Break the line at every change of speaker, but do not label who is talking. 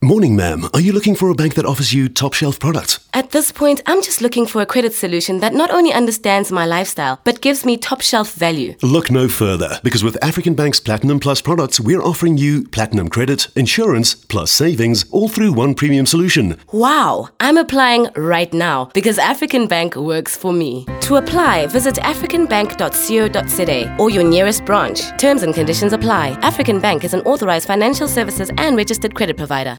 Morning, ma'am. Are you looking for a bank that offers you top shelf products?
At this point, I'm just looking for a credit solution that not only understands my lifestyle, but gives me top shelf value.
Look no further, because with African Bank's Platinum Plus products, we're offering you platinum credit, insurance, plus savings, all through one premium solution.
Wow, I'm applying right now because African Bank works for me. To apply, visit africanbank.co.za or your nearest branch. Terms and conditions apply. African Bank is an authorized financial services and registered credit provider.